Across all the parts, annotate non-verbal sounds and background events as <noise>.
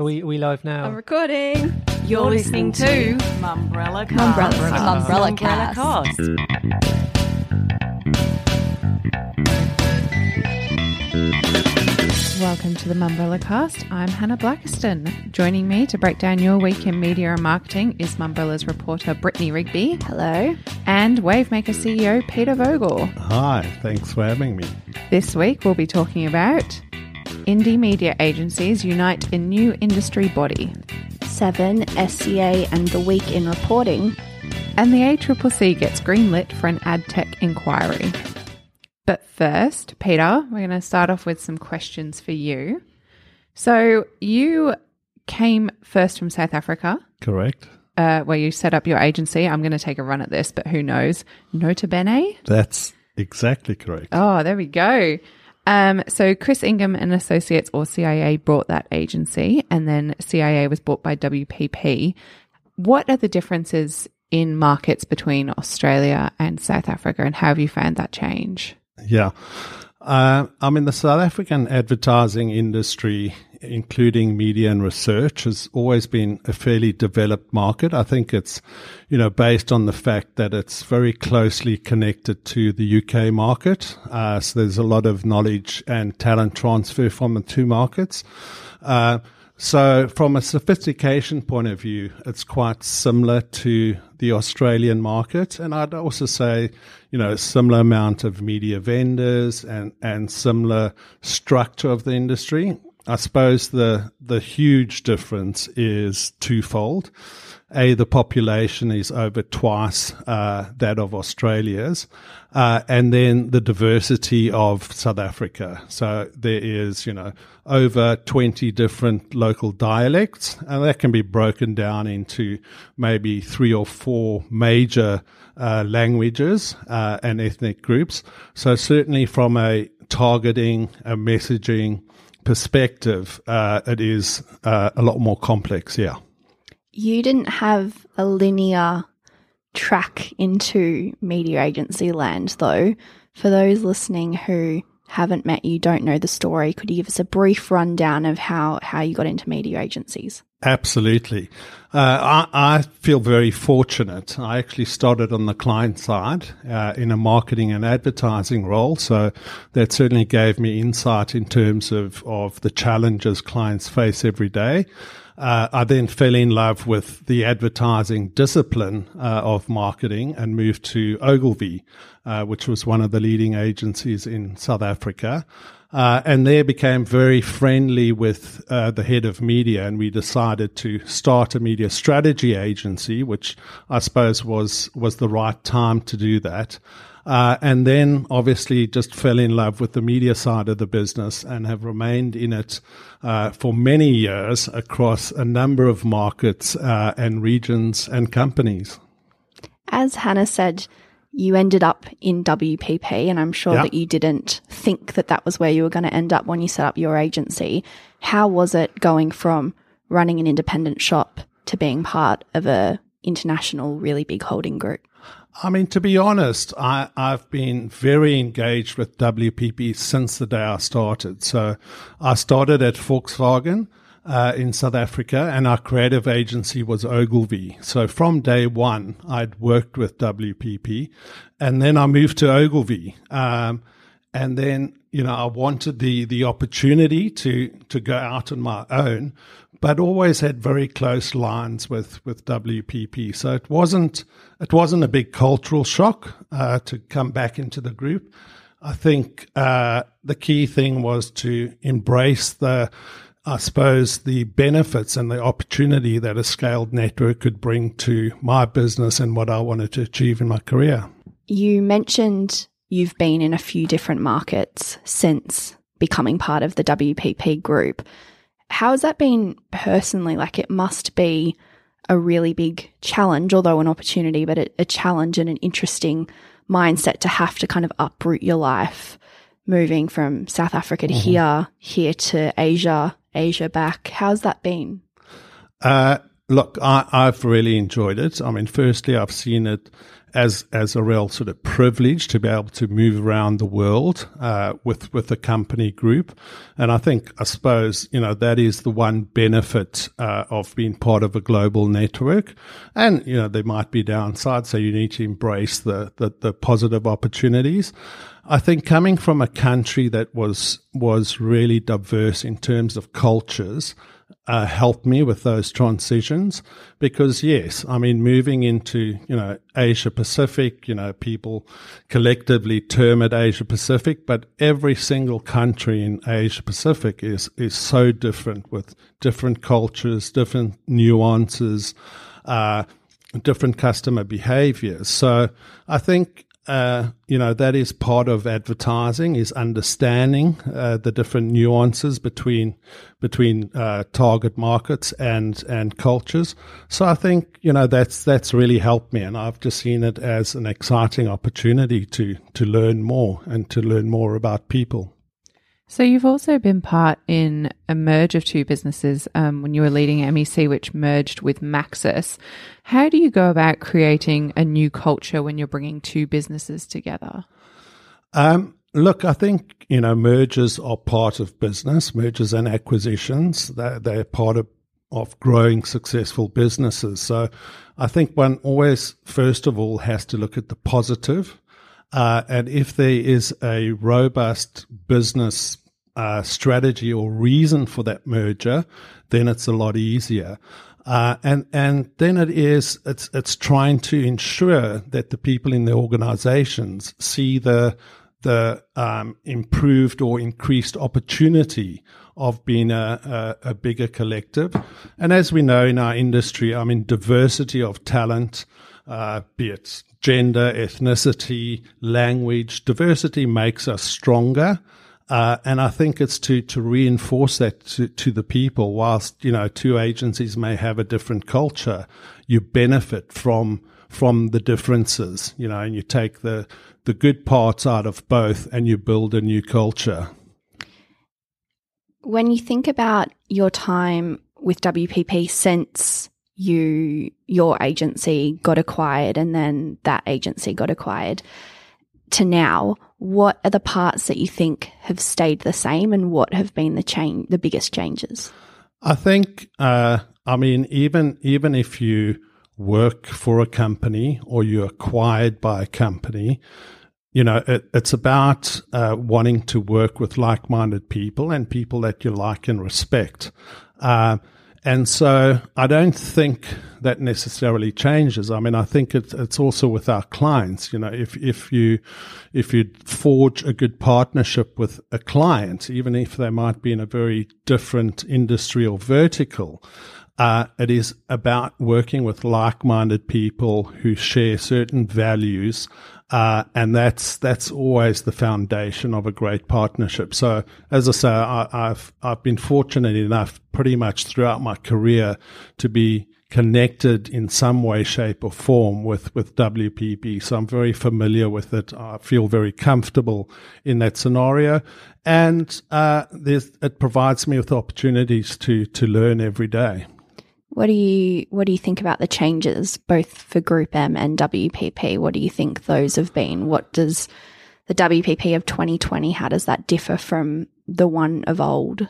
Are we, are we live now? I'm recording. You're listening to Mumbrella Cast. Mumbrella Mumbrella Cast. Cast. Welcome to the Mumbrella Cast. I'm Hannah Blackiston. Joining me to break down your week in media and marketing is Mumbrella's reporter Brittany Rigby Hello. and Wavemaker CEO Peter Vogel. Hi, thanks for having me. This week we'll be talking about indie media agencies unite in new industry body, Seven, SCA, and the week in reporting. and the ACCC gets greenlit for an ad tech inquiry. But first, Peter, we're going to start off with some questions for you. So you came first from South Africa. Correct. uh, where you set up your agency. I'm going to take a run at this, but who knows? Nota bene. That's exactly correct. Oh, there we go. Um, so Chris Ingham and Associates or CIA bought that agency, and then CIA was bought by WPP. What are the differences in markets between Australia and South Africa, and how have you found that change? Yeah. Uh, I mean, the South African advertising industry, including media and research, has always been a fairly developed market. I think it's, you know, based on the fact that it's very closely connected to the UK market. Uh, so there's a lot of knowledge and talent transfer from the two markets. Uh, so, from a sophistication point of view, it's quite similar to the Australian market. And I'd also say, you know, similar amount of media vendors and, and similar structure of the industry. I suppose the, the huge difference is twofold. A, the population is over twice uh, that of Australia's, uh, and then the diversity of South Africa. So there is, you know, over 20 different local dialects, and that can be broken down into maybe three or four major uh, languages uh, and ethnic groups. So certainly from a targeting, a messaging perspective, uh, it is uh, a lot more complex. Yeah. You didn't have a linear track into media agency land, though. For those listening who haven't met you, don't know the story, could you give us a brief rundown of how, how you got into media agencies? Absolutely. Uh, I, I feel very fortunate. I actually started on the client side uh, in a marketing and advertising role. So that certainly gave me insight in terms of, of the challenges clients face every day. Uh, I then fell in love with the advertising discipline uh, of marketing and moved to Ogilvy, uh, which was one of the leading agencies in South Africa. Uh, and there became very friendly with uh, the head of media, and we decided to start a media strategy agency, which I suppose was was the right time to do that. Uh, and then obviously just fell in love with the media side of the business and have remained in it uh, for many years across a number of markets uh, and regions and companies. As Hannah said, you ended up in WPP, and I'm sure Yeah. that you didn't think that that was where you were going to end up when you set up your agency. How was it going from running an independent shop to being part of a international, really big holding group? I mean, to be honest, I, I've been very engaged with WPP since the day I started. So I started at Volkswagen uh, in South Africa, and our creative agency was Ogilvy. So from day one, I'd worked with WPP, and then I moved to Ogilvy. Um, and then you know I wanted the the opportunity to to go out on my own, but always had very close lines with with WPP. So it wasn't it wasn't a big cultural shock uh, to come back into the group. I think uh, the key thing was to embrace the I suppose the benefits and the opportunity that a scaled network could bring to my business and what I wanted to achieve in my career. You mentioned you've been in a few different markets since becoming part of the WPP group. How has that been personally? Like, it must be a really big challenge, although an opportunity, but a, a challenge and an interesting mindset to have to kind of uproot your life moving from South Africa to mm-hmm. here, here to Asia, Asia back. How's that been? Uh, look, I, I've really enjoyed it. I mean, firstly, I've seen it as as a real sort of privilege to be able to move around the world uh, with with the company group, and I think I suppose you know that is the one benefit uh, of being part of a global network, and you know there might be downsides, so you need to embrace the the, the positive opportunities. I think coming from a country that was was really diverse in terms of cultures uh, helped me with those transitions because yes, I mean, moving into, you know, Asia Pacific, you know, people collectively term it Asia Pacific, but every single country in Asia Pacific is, is so different with different cultures, different nuances, uh, different customer behaviors. So I think uh, you know that is part of advertising is understanding uh, the different nuances between between uh, target markets and and cultures. So I think you know that's that's really helped me, and I've just seen it as an exciting opportunity to to learn more and to learn more about people. So you've also been part in a merge of two businesses um, when you were leading MEC, which merged with Maxus. How do you go about creating a new culture when you're bringing two businesses together? Um, look, I think you know mergers are part of business. Mergers and acquisitions they're, they're part of of growing successful businesses. So I think one always, first of all, has to look at the positive. Uh, and if there is a robust business uh, strategy or reason for that merger, then it's a lot easier. Uh, and and then it is it's it's trying to ensure that the people in the organizations see the the um, improved or increased opportunity of being a, a, a, bigger collective. And as we know in our industry, I mean, diversity of talent, uh, be it gender, ethnicity, language, diversity makes us stronger. Uh, and I think it's to, to reinforce that to, to the people. Whilst, you know, two agencies may have a different culture, you benefit from, from the differences, you know, and you take the, the good parts out of both and you build a new culture. When you think about your time with WPP since you your agency got acquired and then that agency got acquired to now, what are the parts that you think have stayed the same and what have been the change, the biggest changes? I think, uh, I mean, even even if you work for a company or you're acquired by a company, you know, it, it's about uh, wanting to work with like-minded people and people that you like and respect. Uh, and so I don't think that necessarily changes. I mean, I think it, it's also with our clients. You know, if, if you, if you forge a good partnership with a client, even if they might be in a very different industry or vertical, uh, it is about working with like-minded people who share certain values uh, and that's that's always the foundation of a great partnership. So, as I say, I, I've I've been fortunate enough, pretty much throughout my career, to be connected in some way, shape, or form with with WPP. So I'm very familiar with it. I feel very comfortable in that scenario, and uh, it provides me with opportunities to to learn every day. What do you what do you think about the changes both for Group M and WPP? What do you think those have been? What does the WPP of 2020 how does that differ from the one of old?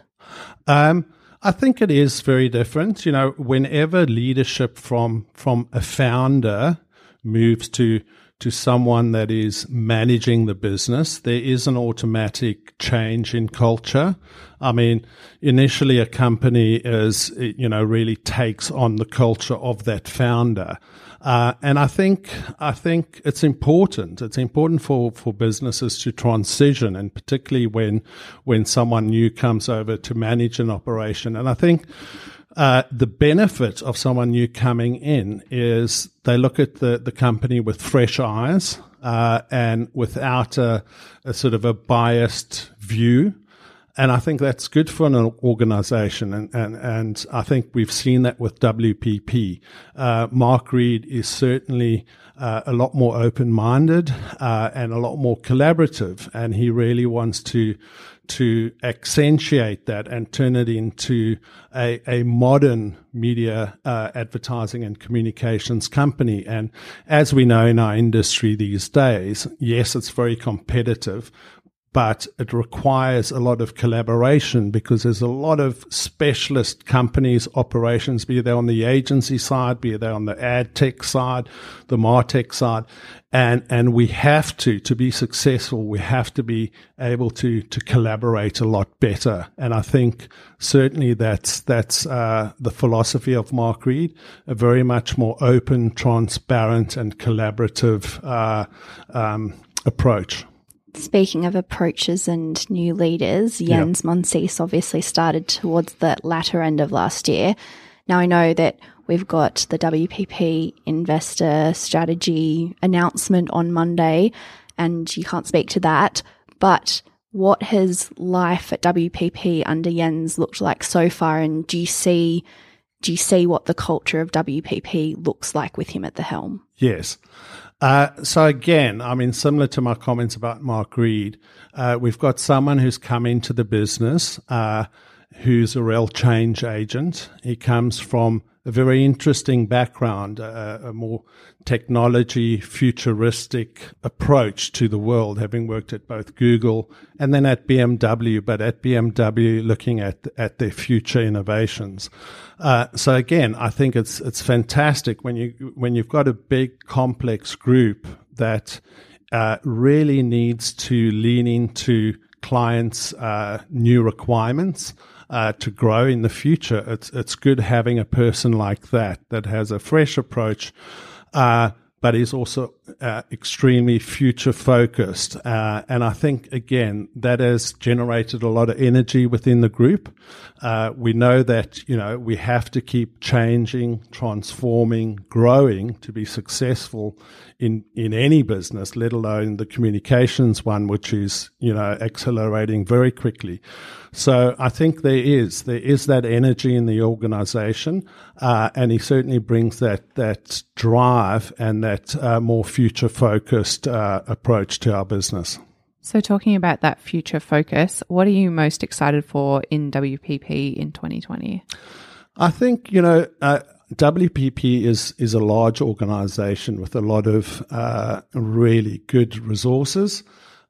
Um, I think it is very different. You know, whenever leadership from from a founder moves to to someone that is managing the business, there is an automatic change in culture. I mean, initially a company is, you know, really takes on the culture of that founder. Uh, and I think, I think it's important. It's important for, for businesses to transition and particularly when, when someone new comes over to manage an operation. And I think, uh, the benefit of someone new coming in is they look at the, the company with fresh eyes uh, and without a, a, sort of a biased view. And I think that's good for an organization. And, and, and I think we've seen that with WPP. Uh, Mark Read is certainly uh, a lot more open minded uh, and a lot more collaborative. And he really wants to to accentuate that and turn it into a, a modern media uh, advertising and communications company. And as we know in our industry these days, yes, it's very competitive, but it requires a lot of collaboration because there's a lot of specialist companies operations, be they on the agency side, be they on the ad tech side, the martech side. And, and we have to, to be successful, we have to be able to, to collaborate a lot better. And I think certainly that's, that's, uh, the philosophy of Mark Read, a very much more open, transparent and collaborative, uh, um, approach. Speaking of approaches and new leaders, Jens yep. Monsees obviously started towards the latter end of last year. Now I know that we've got the WPP investor strategy announcement on Monday, and you can't speak to that. But what has life at WPP under Jens looked like so far, and do you see do you see what the culture of WPP looks like with him at the helm? Yes. Uh, so again, I mean, similar to my comments about Mark Read, uh, we've got someone who's come into the business, uh, who's a real change agent. He comes from a very interesting background, uh, a more technology futuristic approach to the world, having worked at both Google and then at BMW, but at BMW looking at at their future innovations. Uh, so again, I think it's it's fantastic when you when you've got a big complex group that uh, really needs to lean into clients' uh, new requirements uh, to grow in the future. It's it's good having a person like that that has a fresh approach, uh, but is also uh, extremely future focused. Uh, and I think again that has generated a lot of energy within the group. Uh, we know that you know we have to keep changing, transforming, growing to be successful in in any business, let alone the communications one, which is you know accelerating very quickly. So I think there is there is that energy in the organisation, uh, and he certainly brings that that drive and that uh, more future focused uh, approach to our business. So, talking about that future focus, what are you most excited for in WPP in 2020? I think you know. WPP is is a large organization with a lot of uh, really good resources.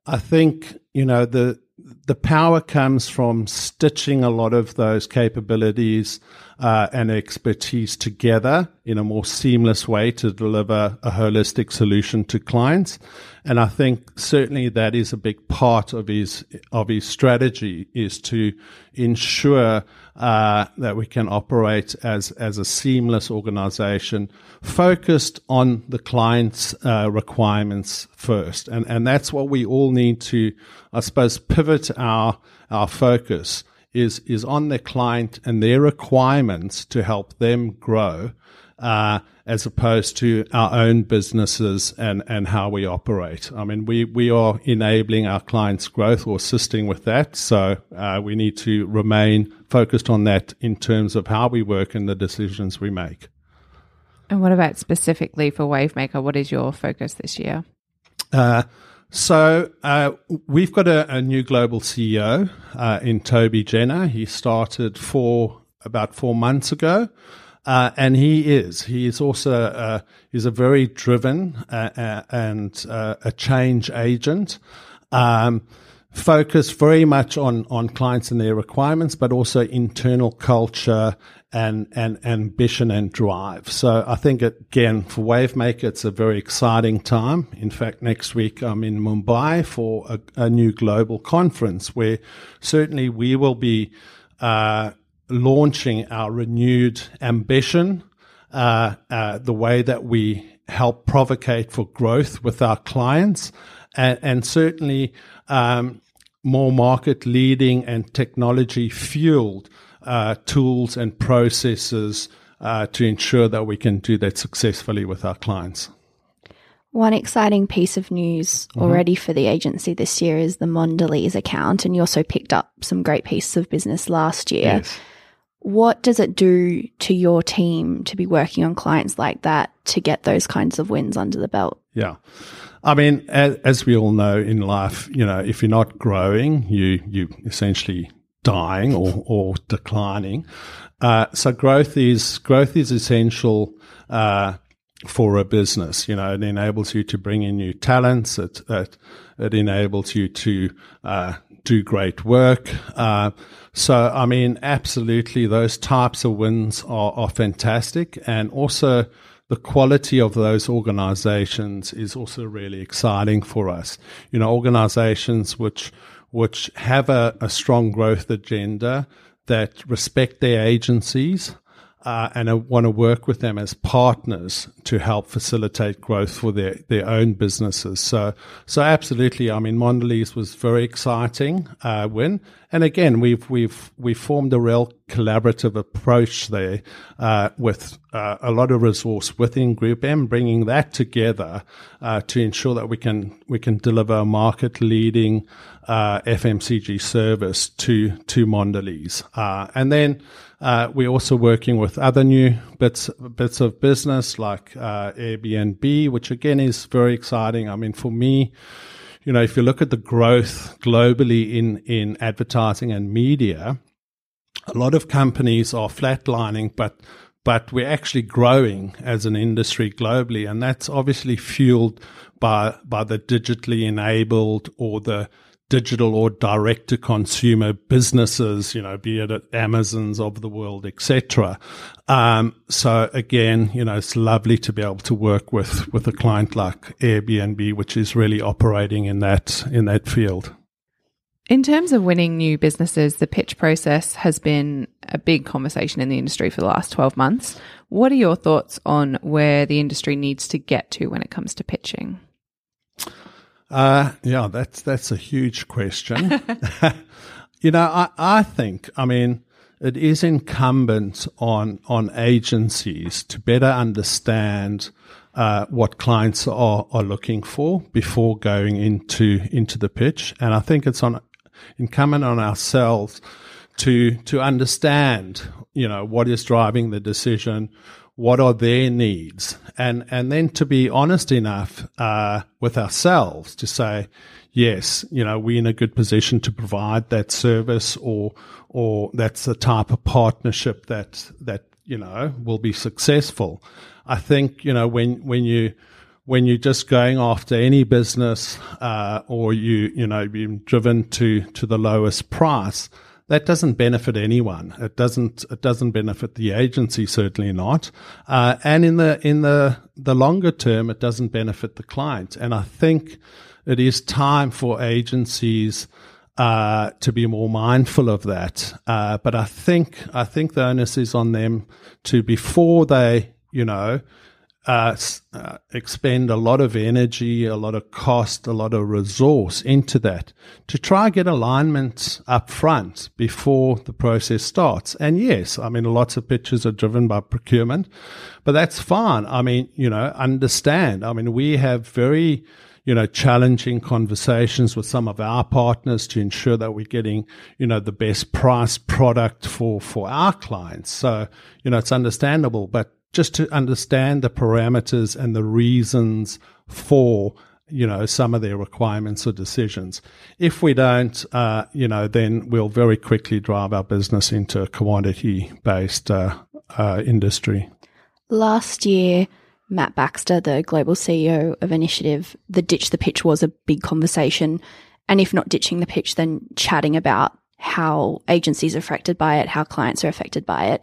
I think you know the the power comes from stitching a lot of those capabilities uh, and expertise together in a more seamless way to deliver a holistic solution to clients. And I think certainly that is a big part of his of his strategy is to ensure uh, that we can operate as as a seamless organization, focused on the client's uh, requirements first, and and that's what we all need to, I suppose, pivot our our focus is is on the client and their requirements to help them grow, uh, as opposed to our own businesses and and how we operate. I mean, we we are enabling our clients' growth or assisting with that, so uh, we need to remain focused on that in terms of how we work and the decisions we make. And what about specifically for Wavemaker? What is your focus this year? Uh, so uh, we've got a, a, new global CEO uh, in Toby Jenner. He started for about four months ago, uh, and he is he is also uh, he's a very driven uh, uh, and a change agent. Um, focused very much on on clients and their requirements, but also internal culture and, and ambition and drive. So I think again for Wavemaker, it's a very exciting time. In fact, next week I'm in Mumbai for a, a new global conference where certainly we will be uh, launching our renewed ambition, uh, uh, the way that we help provocate for growth with our clients, and, and certainly um, more market leading and technology fueled uh, tools and processes uh, to ensure that we can do that successfully with our clients. One exciting piece of news mm-hmm. already for the agency this year is the Mondelez account, and you also picked up some great pieces of business last year. Yes. What does it do to your team to be working on clients like that to get those kinds of wins under the belt? Yeah. I mean, as, as, we all know in life, you know, if you're not growing, you you essentially dying or, or declining. Uh, so growth is growth is essential uh, for a business. You know, it enables you to bring in new talents. It it, it enables you to uh, do great work. Uh, so, I mean, absolutely, those types of wins are, are fantastic, and also the quality of those organizations is also really exciting for us. You know, organizations which which have a, a strong growth agenda that respect their agencies uh, and I want to work with them as partners to help facilitate growth for their, their own businesses. So, so absolutely. I mean, Mondelez was very exciting uh, win, and again, we've we've we formed a real collaborative approach there uh, with uh, a lot of resource within Group M, bringing that together uh, to ensure that we can we can deliver a market leading uh, FMCG service to to Mondelez, and then. Uh, we're also working with other new bits bits of business like uh, Airbnb, which again is very exciting. I mean, for me, you know, if you look at the growth globally in in advertising and media, a lot of companies are flatlining, but but we're actually growing as an industry globally, and that's obviously fueled by by the digitally enabled or the digital or direct to consumer businesses, you know, be it at Amazons of the world, etc. Um, so again, you know, it's lovely to be able to work with with a client like Airbnb, which is really operating in that in that field. In terms of winning new businesses, the pitch process has been a big conversation in the industry for the last 12 months. What are your thoughts on where the industry needs to get to when it comes to pitching? Uh, yeah, that's that's a huge question. <laughs> you know, I, I think, I mean, it is incumbent on on agencies to better understand uh, what clients are are looking for before going into into the pitch, and I think it's on incumbent on ourselves to to understand, you know, what is driving the decision, what are their needs? And and then to be honest enough uh, with ourselves to say yes you know we're in a good position to provide that service or or that's the type of partnership that that you know will be successful. I think you know when when you when you're just going after any business uh, or you you know being driven to to the lowest price that doesn't benefit anyone. It doesn't. It doesn't benefit the agency, certainly not. Uh, and in the in the the longer term, it doesn't benefit the client. And I think it is time for agencies uh, to be more mindful of that. Uh, but I think I think the onus is on them to before they you know uh, uh, expend a lot of energy, a lot of cost, a lot of resource into that to try get alignment up front before the process starts. And yes, I mean, lots of pitches are driven by procurement, but that's fine. I mean, you know, understand. I mean, we have very, you know, challenging conversations with some of our partners to ensure that we're getting, you know, the best price product for, for our clients. So, you know, it's understandable, but just to understand the parameters and the reasons for you know some of their requirements or decisions. If we don't, uh, you know, then we'll very quickly drive our business into a commodity-based uh, uh, industry. Last year, Matt Baxter, the global CEO of Initiative, the ditch the pitch was a big conversation, and if not ditching the pitch, then chatting about how agencies are affected by it, how clients are affected by it.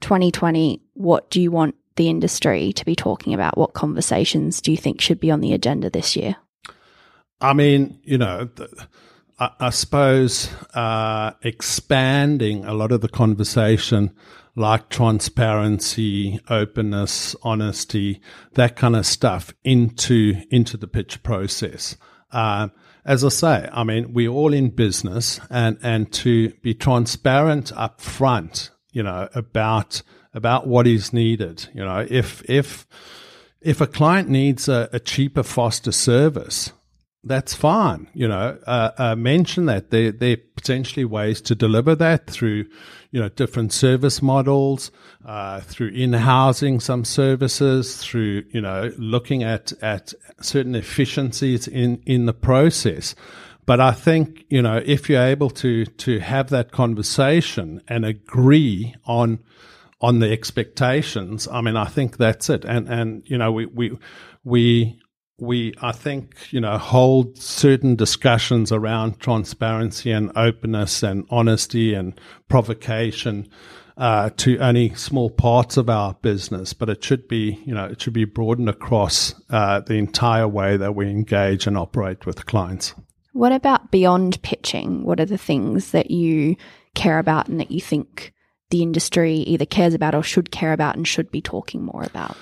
2020, what do you want the industry to be talking about? What conversations do you think should be on the agenda this year? I mean, you know, I, suppose uh, expanding a lot of the conversation like transparency, openness, honesty, that kind of stuff into into the pitch process. Uh, as I say, I mean, we're all in business, and and to be transparent up front you know, about about what is needed. You know, if if if a client needs a, a cheaper, foster service, that's fine. You know, uh, uh, mention that there there are potentially ways to deliver that through, you know, different service models, uh, through in housing some services, through you know looking at at certain efficiencies in in the process. But I think you know if you're able to to have that conversation and agree on on the expectations, I mean, I think that's it. And and you know we we we we, I think, you know, hold certain discussions around transparency and openness and honesty and provocation uh, to only small parts of our business, but it should be, you know, it should be broadened across uh, the entire way that we engage and operate with clients. What about beyond pitching? What are the things that you care about and that you think the industry either cares about or should care about and should be talking more about?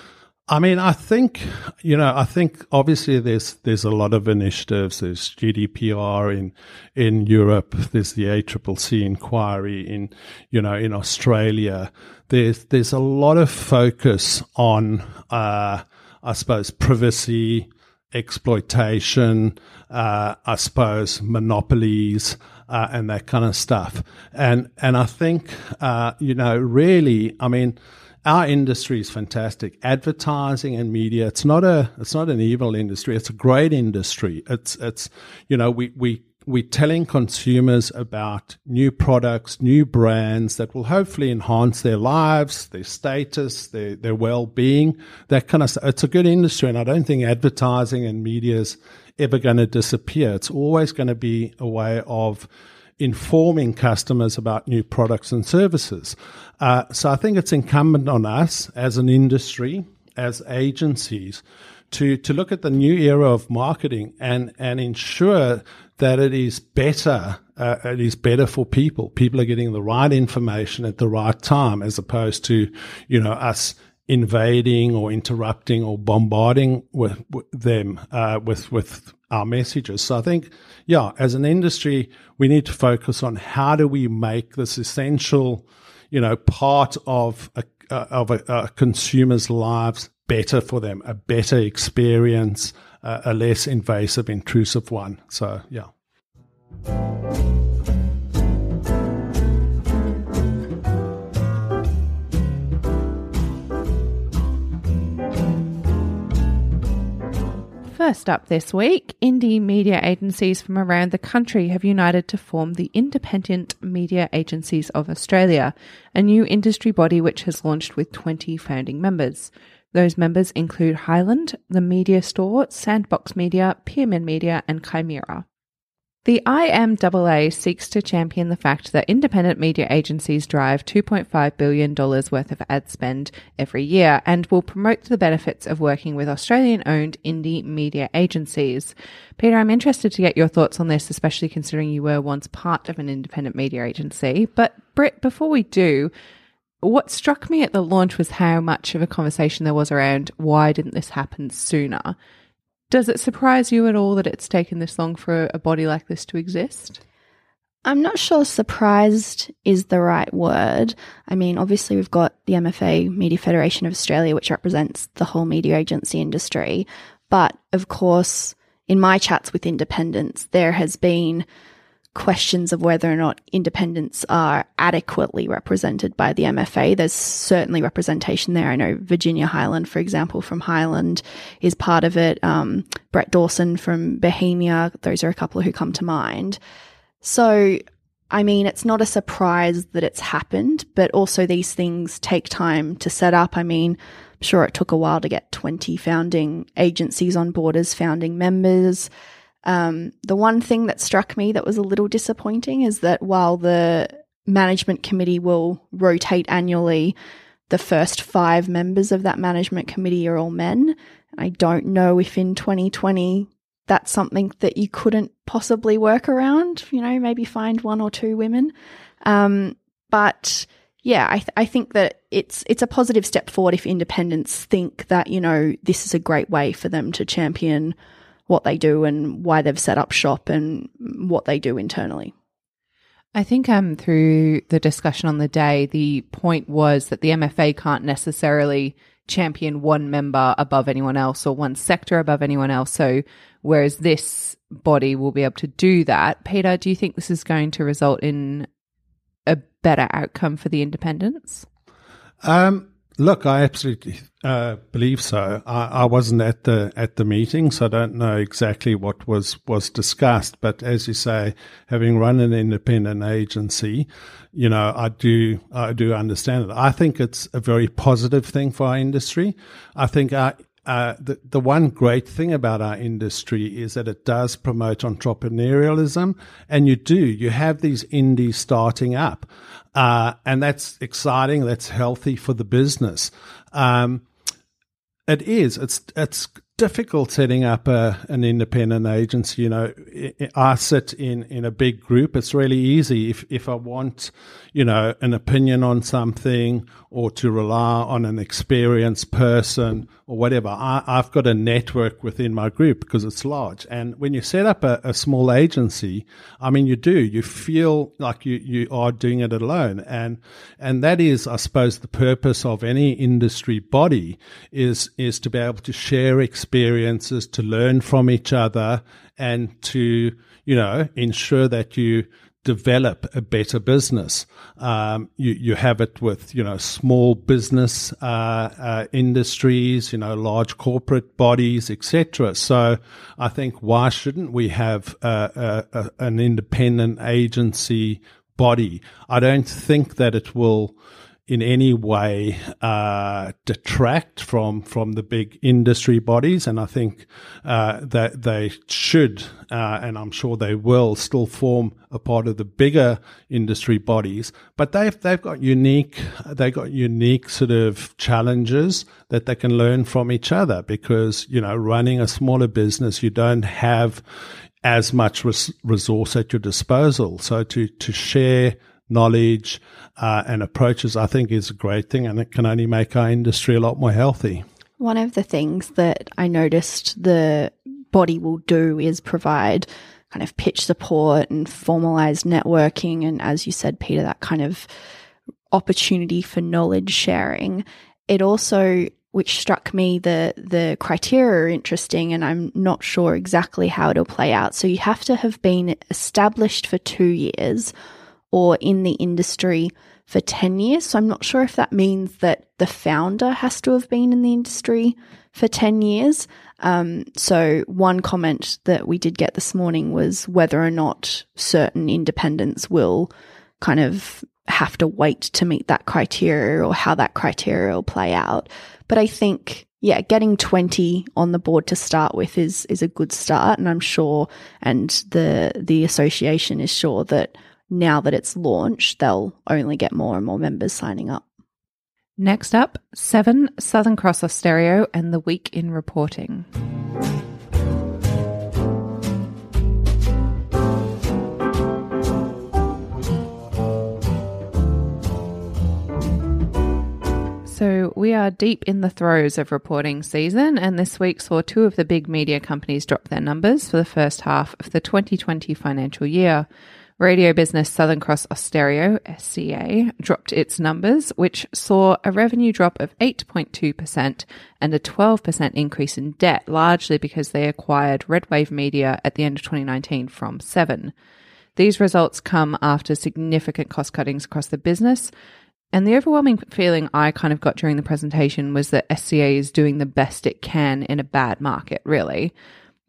I mean, I think you know, I think obviously there's there's a lot of initiatives. There's GDPR in in Europe. There's the ACCC inquiry in you know in Australia. There's there's a lot of focus on uh, I suppose privacy, exploitation, uh, I suppose monopolies. Uh, and that kind of stuff, and and I think uh, you know really, I mean, our industry is fantastic. Advertising and media, it's not a it's not an evil industry. It's a great industry. It's it's you know, we we we're telling consumers about new products, new brands that will hopefully enhance their lives, their status, their, their well-being, that kind of stuff. It's a good industry. And I don't think advertising and media is ever going to disappear. It's always going to be a way of informing customers about new products and services. Uh, so I think it's incumbent on us as an industry, as agencies, to to look at the new era of marketing and and ensure that it is better. Uh, it is better for people. People are getting the right information at the right time, as opposed to you know us invading or interrupting or bombarding with, with them uh, with with our messages. So I think, yeah, as an industry, we need to focus on how do we make this essential, you know, part of a, uh, of a, a, consumer's lives better for them, a better experience, a less invasive, intrusive one. So, yeah. First up this week, indie media agencies from around the country have united to form the Independent Media Agencies of Australia, a new industry body which has launched with 20 founding members. Those members include Highland, The Media Store, Sandbox Media, Pearman Media, and Chimera. The IMAA seeks to champion the fact that independent media agencies drive $2.5 billion worth of ad spend every year and will promote the benefits of working with Australian owned indie media agencies. Peter, I'm interested to get your thoughts on this, especially considering you were once part of an independent media agency. But, Britt, before we do, what struck me at the launch was how much of a conversation there was around why didn't this happen sooner? Does it surprise you at all that it's taken this long for a body like this to exist? I'm not sure surprised is the right word. I mean, obviously, we've got the MFA Media Federation of Australia, which represents the whole media agency industry. But of course, in my chats with independents, there has been questions of whether or not independents are adequately represented by the MFA. There's certainly representation there. I know Virginia Highland, for example, from Highland is part of it. Um, Brett Dawson from Bohemia, those are a couple who come to mind. So, I mean, it's not a surprise that it's happened, but also these things take time to set up. I mean, I'm sure it took a while to get 20 founding agencies on board as founding members. Um, the one thing that struck me that was a little disappointing is that while the management committee will rotate annually, the first five members of that management committee are all men. I don't know if in 2020 that's something that you couldn't possibly work around, you know, maybe find one or two women. Um, but yeah, I, th- I think that it's it's a positive step forward if independents think that you know this is a great way for them to champion what they do and why they've set up shop and what they do internally. I think um, through the discussion on the day, the point was that the MFA can't necessarily champion one member above anyone else or one sector above anyone else. So, whereas this body will be able to do that, Peter, do you think this is going to result in a better outcome for the independents? Um, look, I absolutely uh, believe so. I, I, wasn't at the at the meeting, so I don't know exactly what was was discussed. But as you say, having run an independent agency, you know, I do I do understand it. I think it's a very positive thing for our industry. I think our uh, the, the one great thing about our industry is that it does promote entrepreneurialism. And you do, you have these indies starting up. Uh, and that's exciting. That's healthy for the business. Um, it is. It's, it's difficult setting up a, an independent agency. You know, I sit in, in a big group. It's really easy. If, if I want, you know, an opinion on something or to rely on an experienced person or whatever, I, have got a network within my group because it's large. And when you set up a, a, small agency, I mean, you do, you feel like you, you are doing it alone. And, and that is, I suppose, the purpose of any industry body is, is to be able to share experiences, to learn from each other, and to, you know, ensure that you develop a better business. Um, you, you have it with, you know, small business uh, uh, industries, you know, large corporate bodies, etc. So I think why shouldn't we have a, a, an independent agency body? I don't think that it will in any way uh, detract from from the big industry bodies, and I think uh, that they should, uh, and I'm sure they will, still form a part of the bigger industry bodies. But they've they've got unique they've got unique sort of challenges that they can learn from each other because you know running a smaller business, you don't have as much res- resource at your disposal. So to to share knowledge uh, and approaches, I think is a great thing, and it can only make our industry a lot more healthy. One of the things that I noticed the body will do is provide kind of pitch support and formalized networking, and as you said, Peter, that kind of opportunity for knowledge sharing. It also which struck me the the criteria are interesting and I'm not sure exactly how it'll play out. So you have to have been established for 2 years or in the industry for 10 years. So I'm not sure if that means that the founder has to have been in the industry for 10 years. Um, so one comment that we did get this morning was whether or not certain independents will kind of have to wait to meet that criteria or how that criteria will play out. But I think yeah, getting 20 on the board to start with is is a good start and I'm sure and the the association is sure that now that it's launched, they'll only get more and more members signing up. Next up, Seven, Southern Cross Austereo, and the Week in Reporting. So, we are deep in the throes of reporting season, and this week saw two of the big media companies drop their numbers for the first half of the 2020 financial year. Radio business Southern Cross Austereo, SCA, dropped its numbers, which saw a revenue drop of 8.2% and a 12% increase in debt, largely because they acquired Redwave Media at the end of 2019 from Seven. These results come after significant cost cuttings across the business. And the overwhelming feeling I kind of got during the presentation was that SCA is doing the best it can in a bad market, really.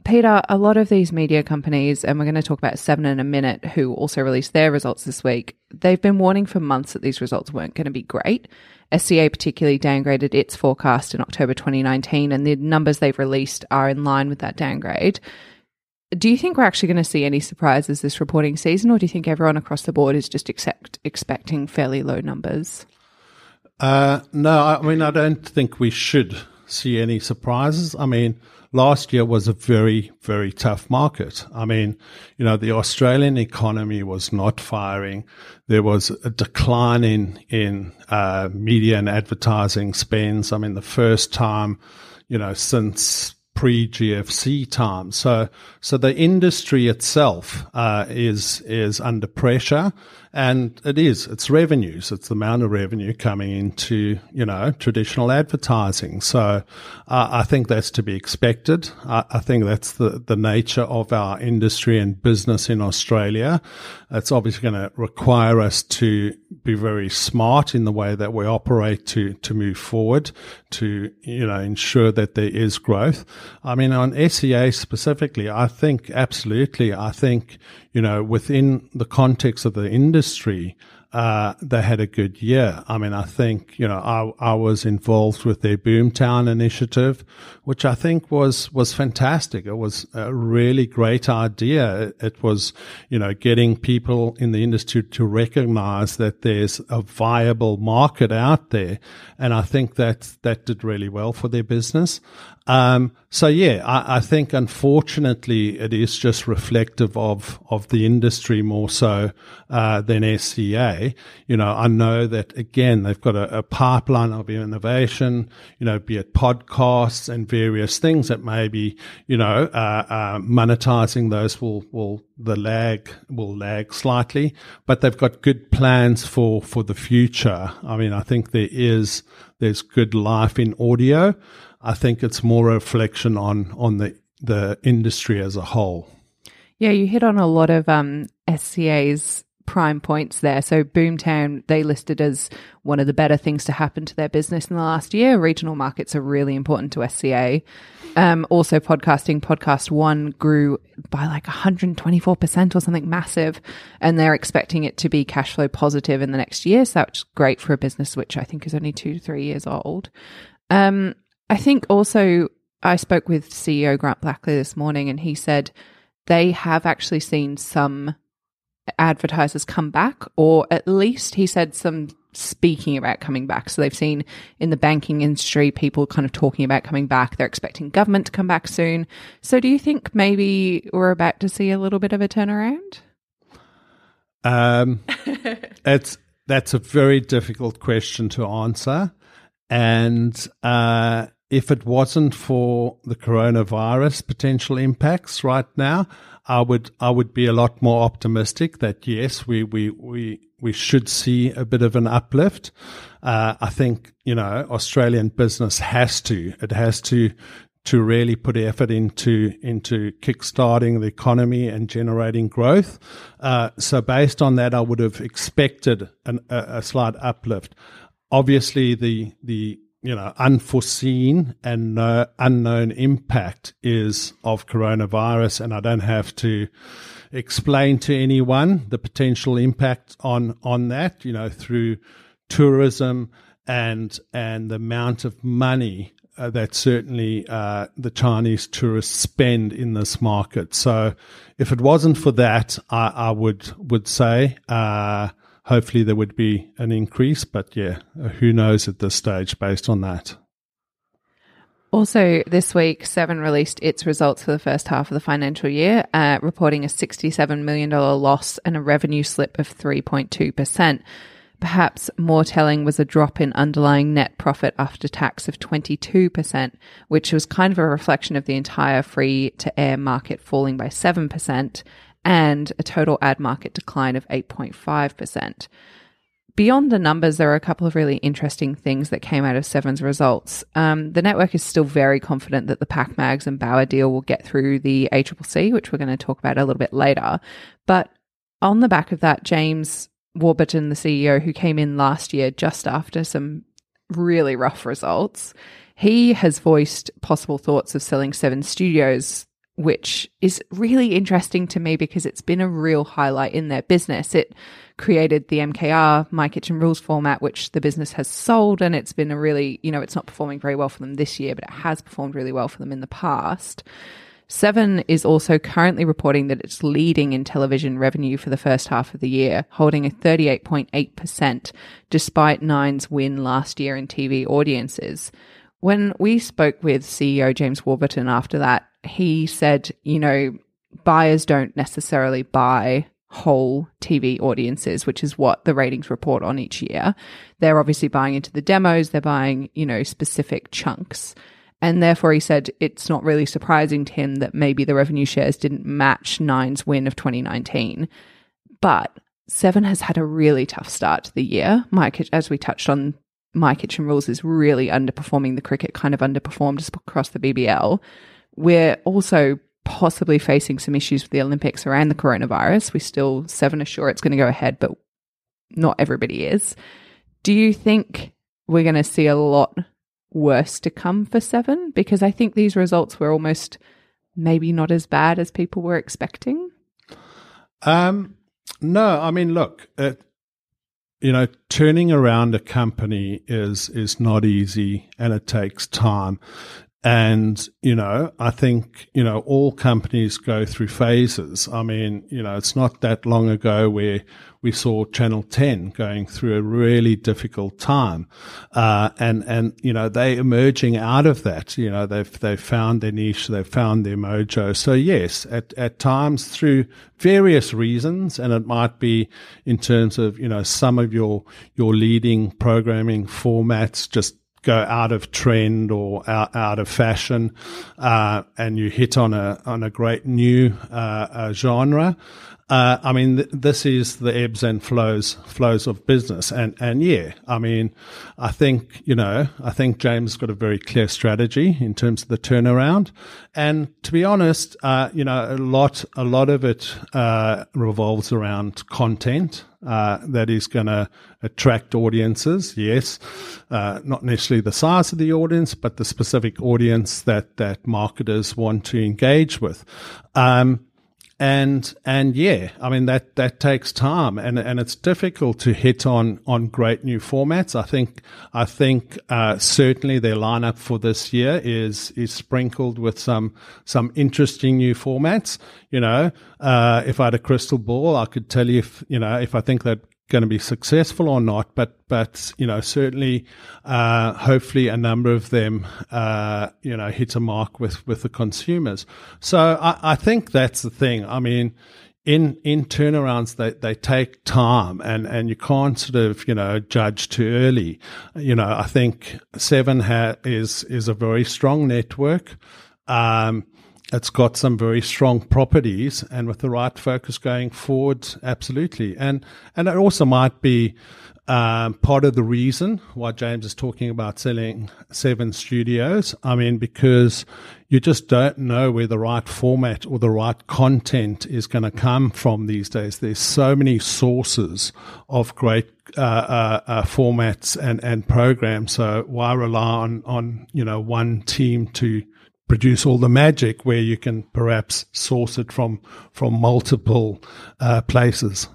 Peter, a lot of these media companies, and we're going to talk about Seven in a minute, who also released their results this week, they've been warning for months that these results weren't going to be great. SCA particularly downgraded its forecast in October 2019, and the numbers they've released are in line with that downgrade. Do you think we're actually going to see any surprises this reporting season, or do you think everyone across the board is just accept, expecting fairly low numbers? Uh, no, I mean, I don't think we should see any surprises. I mean, last year was a very, very tough market. I mean, you know, the Australian economy was not firing. There was a decline in, in, uh, media and advertising spends. I mean, the first time, you know, since pre GFC time. So, so the industry itself, uh, is, is under pressure And it is, it's revenues. It's the amount of revenue coming into, you know, traditional advertising. So uh, I think that's to be expected. I, I, think that's the, the nature of our industry and business in Australia. It's obviously going to require us to be very smart in the way that we operate to, to move forward, to, you know, ensure that there is growth. I mean, on SCA specifically, I think absolutely, I think, you know, within the context of the industry, uh, they had a good year. I mean, I think, you know, I, I was involved with their Boomtown initiative, which I think was, was fantastic. It was a really great idea. It, it was, you know, getting people in the industry to recognize that there's a viable market out there. And I think that that did really well for their business. Um, so yeah, I, I, think unfortunately it is just reflective of of the industry more so uh, than SCA. You know, I know that again they've got a, a, pipeline of innovation. You know, be it podcasts and various things that maybe you know uh, uh, monetizing those will will the lag will lag slightly, but they've got good plans for for the future. I mean, I think there is there's good life in audio. I think it's more a reflection on on the the industry as a whole. Yeah, you hit on a lot of um, SCA's prime points there. So Boomtown, they listed as one of the better things to happen to their business in the last year. Regional markets are really important to SCA. Um, also, podcasting, Podcast One grew by like 124% or something massive, and they're expecting it to be cash flow positive in the next year. So that's great for a business which I think is only two to three years old. Um, I think also I spoke with CEO Grant Blackley this morning and he said they have actually seen some advertisers come back, or at least he said some speaking about coming back. So they've seen in the banking industry people kind of talking about coming back. They're expecting government to come back soon. So do you think maybe we're about to see a little bit of a turnaround? Um, <laughs> it's that's a very difficult question to answer, and uh, if it wasn't for the coronavirus potential impacts right now, I would I would be a lot more optimistic that yes, we we we we should see a bit of an uplift. Uh, I think you know Australian business has to it has to to really put effort into into kickstarting the economy and generating growth. Uh, so based on that, I would have expected an, a, a slight uplift. Obviously, the the you know, unforeseen and unknown impact is of coronavirus, and I don't have to explain to anyone the potential impact on on that. You know, through tourism and and the amount of money uh, that certainly uh, the Chinese tourists spend in this market. So, if it wasn't for that, I, I would would say uh, hopefully there would be an increase. But yeah, who knows at this stage based on that. Also, this week, Seven released its results for the first half of the financial year, uh, reporting a $67 million loss and a revenue slip of 3.2%. Perhaps more telling was a drop in underlying net profit after tax of 22%, which was kind of a reflection of the entire free to air market falling by 7% and a total ad market decline of 8.5%. Beyond the numbers, there are a couple of really interesting things that came out of Seven's results. Um, the network is still very confident that the PacMags and Bauer deal will get through the ACCC, which we're going to talk about a little bit later. But on the back of that, James Warburton, the CEO who came in last year just after some really rough results, he has voiced possible thoughts of selling Seven Studios which is really interesting to me because it's been a real highlight in their business. It created the MKR, My Kitchen Rules format, which the business has sold. And it's been a really, you know, it's not performing very well for them this year, but it has performed really well for them in the past. Seven is also currently reporting that it's leading in television revenue for the first half of the year, holding a 38.8%, despite Nine's win last year in TV audiences. When we spoke with CEO James Warburton after that, he said, you know, buyers don't necessarily buy whole TV audiences, which is what the ratings report on each year. They're obviously buying into the demos, they're buying, you know, specific chunks. And therefore, he said it's not really surprising to him that maybe the revenue shares didn't match Nine's win of 2019. But Seven has had a really tough start to the year. My, as we touched on, My Kitchen Rules is really underperforming. The cricket kind of underperformed across the BBL. We're also possibly facing some issues with the Olympics around the coronavirus. We still, Seven are sure it's going to go ahead, but not everybody is. Do you think we're going to see a lot worse to come for Seven? Because I think these results were almost maybe not as bad as people were expecting. Um, no, I mean, look, you know, turning around a company is is not easy, and it takes time. And, you know, I think, you know, all companies go through phases. I mean, you know, it's not that long ago where we saw Channel 10 going through a really difficult time. Uh, and, and, you know, they emerging out of that, you know, they've, they've found their niche, they've found their mojo. So yes, at, at times through various reasons, and it might be in terms of, you know, some of your, your leading programming formats just go out of trend or out, out of fashion, uh, and you hit on a on a great new uh, genre. Uh, I mean, th- this is the ebbs and flows flows of business, and and yeah, I mean, I think you know, I think James got a very clear strategy in terms of the turnaround, and to be honest, uh, you know, a lot a lot of it uh, revolves around content. Uh, that is going to attract audiences. Yes, uh, not necessarily the size of the audience, but the specific audience that that marketers want to engage with. Um, and and yeah, I mean that that takes time, and and it's difficult to hit on on great new formats. I think I think uh, certainly their lineup for this year is is sprinkled with some some interesting new formats. You know, uh, if I had a crystal ball, I could tell you if you know if I think that going to be successful or not, but but you know certainly, uh, hopefully a number of them uh, you know hit a mark with with the consumers. So I, I think that's the thing. I mean. In, in turnarounds, they, they take time and, and you can't sort of, you know, judge too early. You know, I think Seven ha- is, is a very strong network. Um, it's got some very strong properties and with the right focus going forward, absolutely. And, and it also might be, um, part of the reason why James is talking about selling seven studios. I mean, because you just don't know where the right format or the right content is going to come from these days. There's so many sources of great uh, uh, uh, formats and, and programs. So why rely on, on, you know, one team to produce all the magic where you can perhaps source it from from multiple uh, places.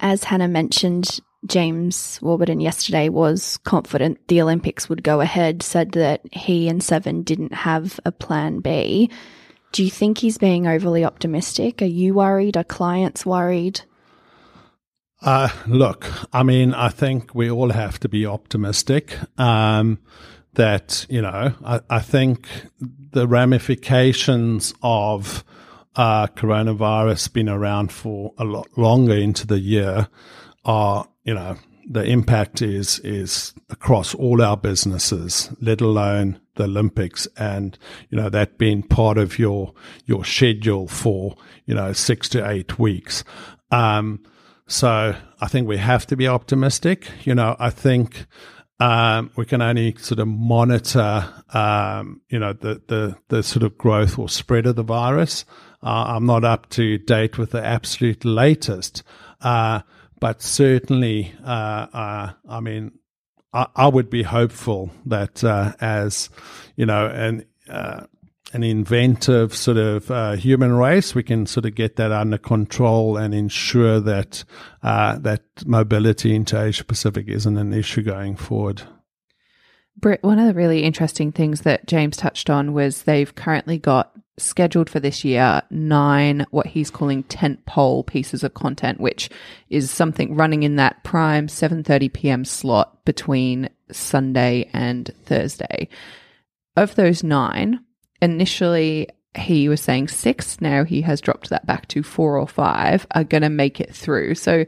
As Hannah mentioned, James Warburton yesterday was confident the Olympics would go ahead, said that he and Seven didn't have a plan B. Do you think he's being overly optimistic? Are you worried? Are clients worried? Uh, look, I mean, I think we all have to be optimistic. Um, that, you know, I, I think the ramifications of uh, coronavirus being around for a lot longer into the year are, you know, the impact is is across all our businesses, let alone the Olympics, and you know that being part of your your schedule for you know six to eight weeks. Um, so I think we have to be optimistic. You know, I think um, we can only sort of monitor, um, you know, the, the, the sort of growth or spread of the virus. Uh, I'm not up to date with the absolute latest, uh, but certainly, uh, uh I mean, I, I, would be hopeful that uh, as you know, and uh, an inventive sort of uh, human race, we can sort of get that under control and ensure that uh, that mobility into Asia Pacific isn't an issue going forward. Britt, one of the really interesting things that James touched on was they've currently got scheduled for this year nine what he's calling tent pole pieces of content, which is something running in that prime 7:30 p.m. slot between Sunday and Thursday. Of those nine, initially he was saying six. Now he has dropped that back to four or five are going to make it through. So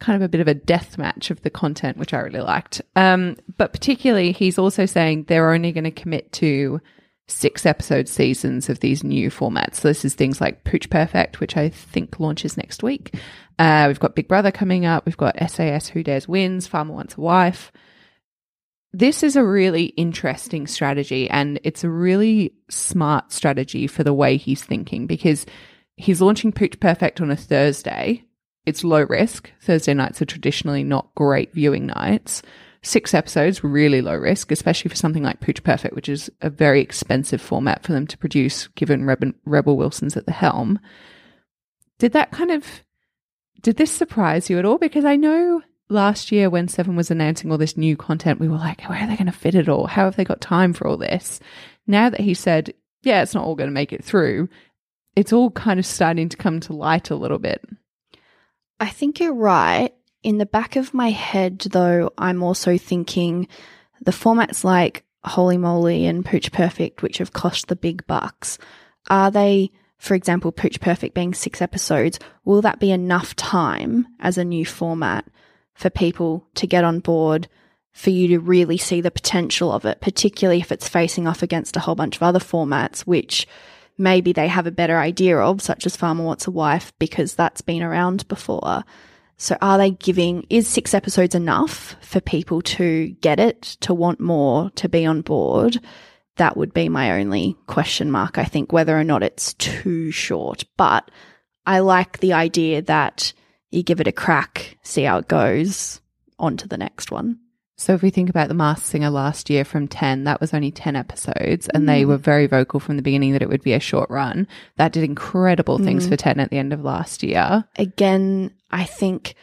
kind of a bit of a death match of the content, which I really liked. Um, but particularly, he's also saying they're only going to commit to six episode seasons of these new formats. So this is things like Pooch Perfect, which I think launches next week. Uh, we've got Big Brother coming up. We've got SAS Who Dares Wins, Farmer Wants a Wife. This is a really interesting strategy and it's a really smart strategy for the way he's thinking because he's launching Pooch Perfect on a Thursday. It's low risk. Thursday nights are traditionally not great viewing nights six episodes, really low risk, especially for something like Pooch Perfect, which is a very expensive format for them to produce, given Rebel, Wilson's at the helm. Did that kind of, did this surprise you at all? Because I know last year when Seven was announcing all this new content, we were like, where are they going to fit it all? How have they got time for all this? Now that he said, yeah, it's not all going to make it through, it's all kind of starting to come to light a little bit. I think you're right. In the back of my head, though, I'm also thinking the formats like Holey Moley and Pooch Perfect, which have cost the big bucks, are they, for example, Pooch Perfect being six episodes, will that be enough time as a new format for people to get on board, for you to really see the potential of it, particularly if it's facing off against a whole bunch of other formats, which maybe they have a better idea of, such as Farmer Wants a Wife, because that's been around before. So are they giving, is six episodes enough for people to get it, to want more, to be on board? That would be my only question mark, I think, whether or not it's too short. But I like the idea that you give it a crack, see how it goes, on to the next one. So if we think about the Masked Singer last year from 10, that was only 10 episodes and mm. they were very vocal from the beginning that it would be a short run. That did incredible things mm. for 10 at the end of last year. Again, I think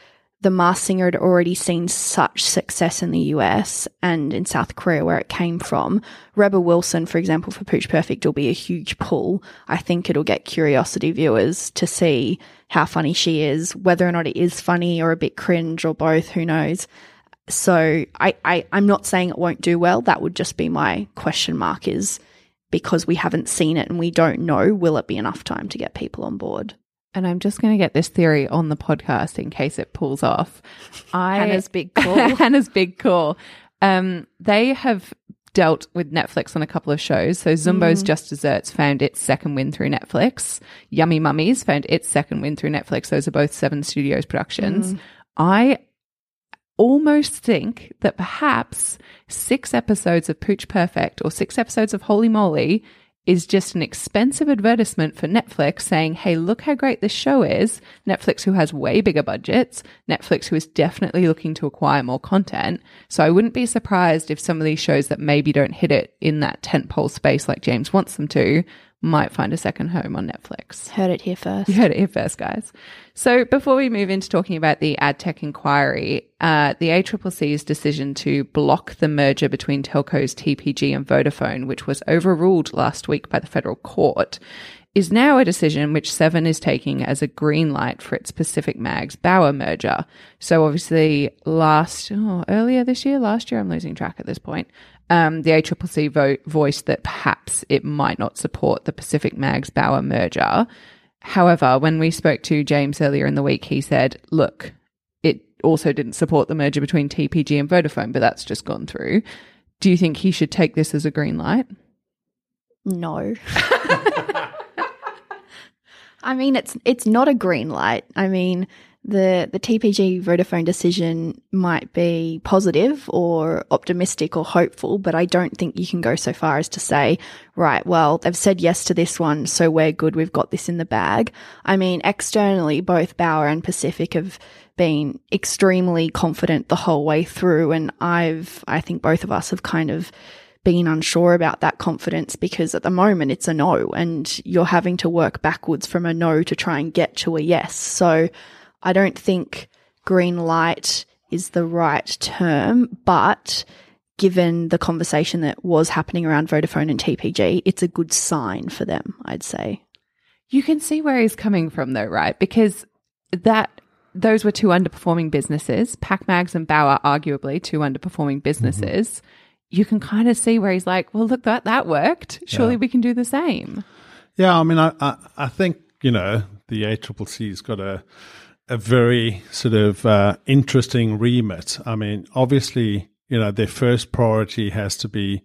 the Masked Singer had already seen such success in the US and in South Korea where it came from. Rebel Wilson, for example, for Pooch Perfect will be a huge pull. I think it'll get curiosity viewers to see how funny she is, whether or not it is funny or a bit cringe or both, who knows. So I, I, I'm not saying it won't do well. That would just be my question mark is because we haven't seen it and we don't know, will it be enough time to get people on board? And I'm just going to get this theory on the podcast in case it pulls off. I, Hannah's big call. <laughs> Hannah's big call. Um, they have dealt with Netflix on a couple of shows. So Zumbo's mm. Just Desserts found its second win through Netflix. Yummy Mummies found its second win through Netflix. Those are both Seven Studios productions. Mm. I almost think that perhaps six episodes of Pooch Perfect or six episodes of Holey Moley is just an expensive advertisement for Netflix saying, hey, look how great this show is. Netflix, who has way bigger budgets, Netflix, who is definitely looking to acquire more content. So I wouldn't be surprised if some of these shows that maybe don't hit it in that tentpole space like James wants them to might find a second home on Netflix. Heard it here first. You heard it here first, guys. So before we move into talking about the ad tech inquiry, uh, the ACCC's decision to block the merger between telcos TPG and Vodafone, which was overruled last week by the federal court, is now a decision which Seven is taking as a green light for its Pacific Mags Bauer merger. So obviously last, oh, earlier this year, last year, I'm losing track at this point, um, the ACCC vote voiced that perhaps it might not support the Pacific Mags Bauer merger. However, when we spoke to James earlier in the week, he said, look, it also didn't support the merger between TPG and Vodafone, but that's just gone through. Do you think he should take this as a green light? No. <laughs> I mean, it's it's not a green light. I mean, the the TPG Vodafone decision might be positive or optimistic or hopeful, but I don't think you can go so far as to say, right, well, they've said yes to this one, so we're good, we've got this in the bag. I mean, externally, both Bauer and Pacific have been extremely confident the whole way through, and I've, I think both of us have kind of been unsure about that confidence because at the moment it's a no, and you're having to work backwards from a no to try and get to a yes. So, I don't think green light is the right term, but given the conversation that was happening around Vodafone and TPG, it's a good sign for them, I'd say. You can see where he's coming from though, right? Because that those were two underperforming businesses. PacMags and Bauer arguably two underperforming businesses. Mm-hmm. You can kind of see where he's like, well, look, that that worked. Surely yeah. we can do the same. Yeah, I mean, I, I, I think you know the ACCC's got a a very sort of uh, interesting remit. I mean, obviously, you know, their first priority has to be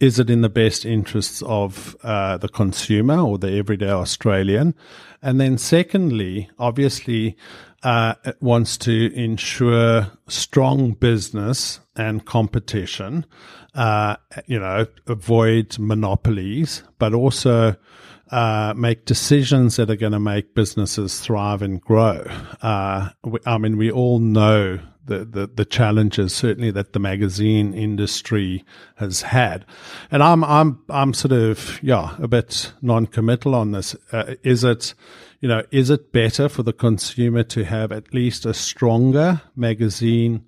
is it in the best interests of uh, the consumer or the everyday Australian? And then, secondly, obviously, uh, it wants to ensure strong business and competition. Uh, you know, avoid monopolies, but also uh, make decisions that are going to make businesses thrive and grow. Uh, we, I mean, we all know the, the, the challenges certainly that the magazine industry has had. And I'm, I'm, I'm sort of, yeah, a bit non-committal on this. Uh, is it, you know, is it better for the consumer to have at least a stronger magazine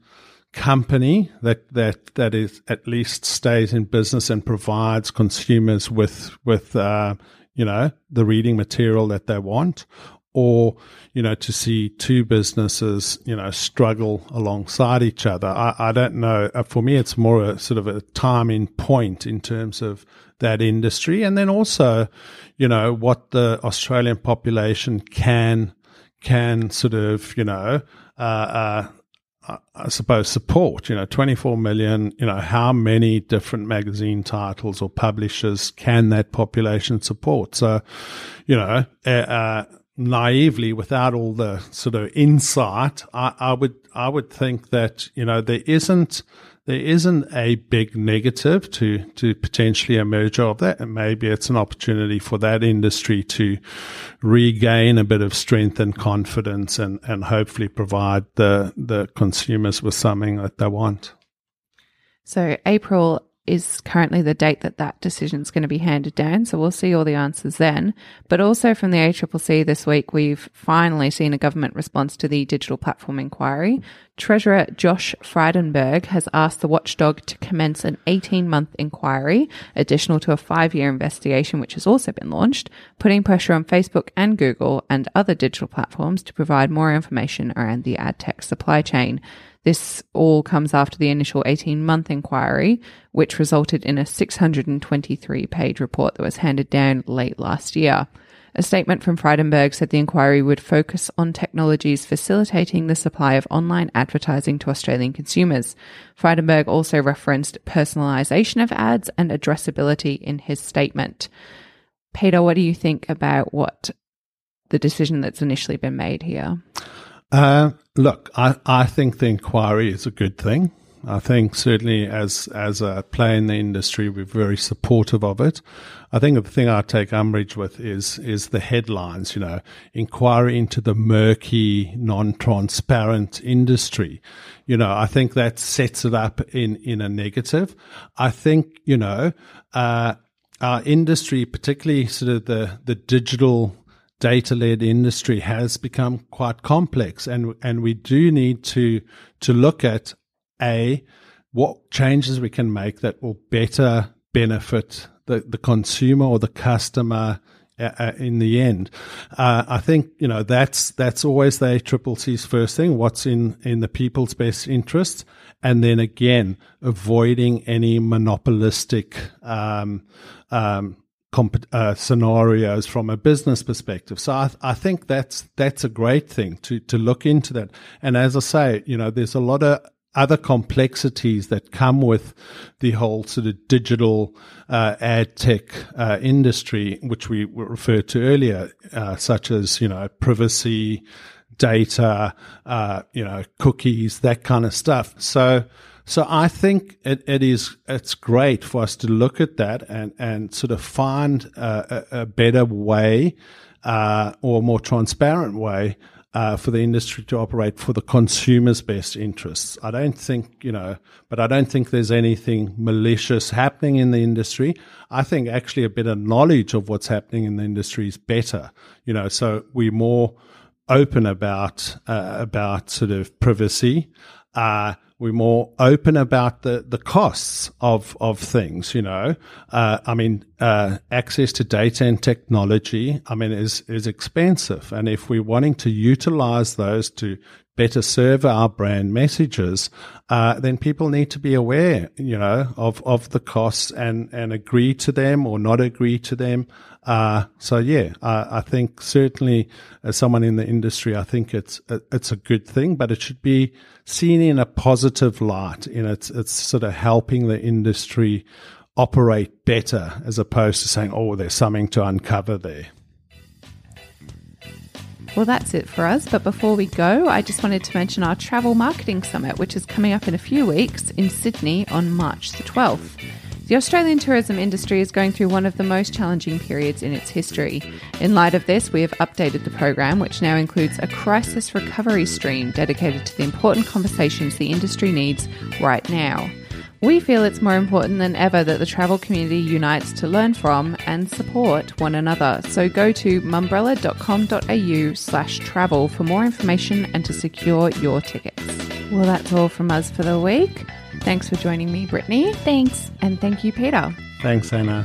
company that, that, that is at least stays in business and provides consumers with, with, uh, you know, the reading material that they want? or you know to see two businesses you know struggle alongside each other i, I don't know uh, for me it's more a sort of a timing point in terms of that industry and then also you know what the australian population can can sort of you know uh, uh, I suppose support, you know, 24 million, you know, how many different magazine titles or publishers can that population support? So, you know, uh, uh naively without all the sort of insight, I, I, would I would think that you know there isn't there isn't a big negative to to potentially emerge of that, and maybe it's an opportunity for that industry to regain a bit of strength and confidence, and and hopefully provide the the consumers with something that they want. So April is currently the date that that decision is going to be handed down. So we'll see all the answers then. But also from the ACCC this week, we've finally seen a government response to the digital platform inquiry. Treasurer Josh Frydenberg has asked the watchdog to commence an 18 month inquiry, additional to a five year investigation, which has also been launched, putting pressure on Facebook and Google and other digital platforms to provide more information around the ad tech supply chain. This all comes after the initial 18 month inquiry, which resulted in a 623 page report that was handed down late last year. A statement from Frydenberg said the inquiry would focus on technologies facilitating the supply of online advertising to Australian consumers. Frydenberg also referenced personalisation of ads and addressability in his statement. Peter, what do you think about what the decision that's initially been made here? Uh, look, I, I think the inquiry is a good thing. I think certainly as as a player in the industry, we're very supportive of it. I think the thing I take umbrage with is is the headlines. You know, inquiry into the murky, non-transparent industry. You know, I think that sets it up in in a negative. I think you know. Uh, our industry, particularly sort of the the digital data led industry has become quite complex and and we do need to to look at a what changes we can make that will better benefit the, the consumer or the customer uh, uh in the end. Uh, I think you know that's that's always the triple C's first thing. What's in in the people's best interest, and then again avoiding any monopolistic um, um, comp- uh, scenarios from a business perspective. So I, I think that's that's a great thing to to look into that. And as I say, you know, there's a lot of other complexities that come with the whole sort of digital uh, ad tech uh, industry, which we referred to earlier, uh, such as you know privacy, data, uh, you know cookies, that kind of stuff. So so I think it, it is it's great for us to look at that and and sort of find a, a better way uh, or a more transparent way uh, for the industry to operate for the consumer's best interests. I don't think, you know, but I don't think there's anything malicious happening in the industry. I think actually a better knowledge of what's happening in the industry is better, you know, so we're more open about, uh, about sort of privacy. Uh, we're more open about the, the costs of, of things, you know. Uh, I mean, uh, access to data and technology, I mean, is, is expensive. And if we're wanting to utilize those to better serve our brand messages, uh, then people need to be aware, you know, of, of the costs and, and agree to them or not agree to them. Uh, so yeah, I, I, think certainly as someone in the industry, I think it's it's a good thing, but it should be seen in a positive light. In it's it's sort of helping the industry operate better as opposed to saying, oh, there's something to uncover there. Well, that's it for us. But before we go, I just wanted to mention our Travel Marketing Summit, which is coming up in a few weeks in Sydney on March the 12th. The Australian tourism industry is going through one of the most challenging periods in its history. In light of this, we have updated the program, which now includes a crisis recovery stream dedicated to the important conversations the industry needs right now. We feel it's more important than ever that the travel community unites to learn from and support one another. So go to mumbrella.com.au slash travel for more information and to secure your tickets. Well, that's all from us for the week. Thanks for joining me, Brittany. Thanks. And thank you, Peter. Thanks, Anna.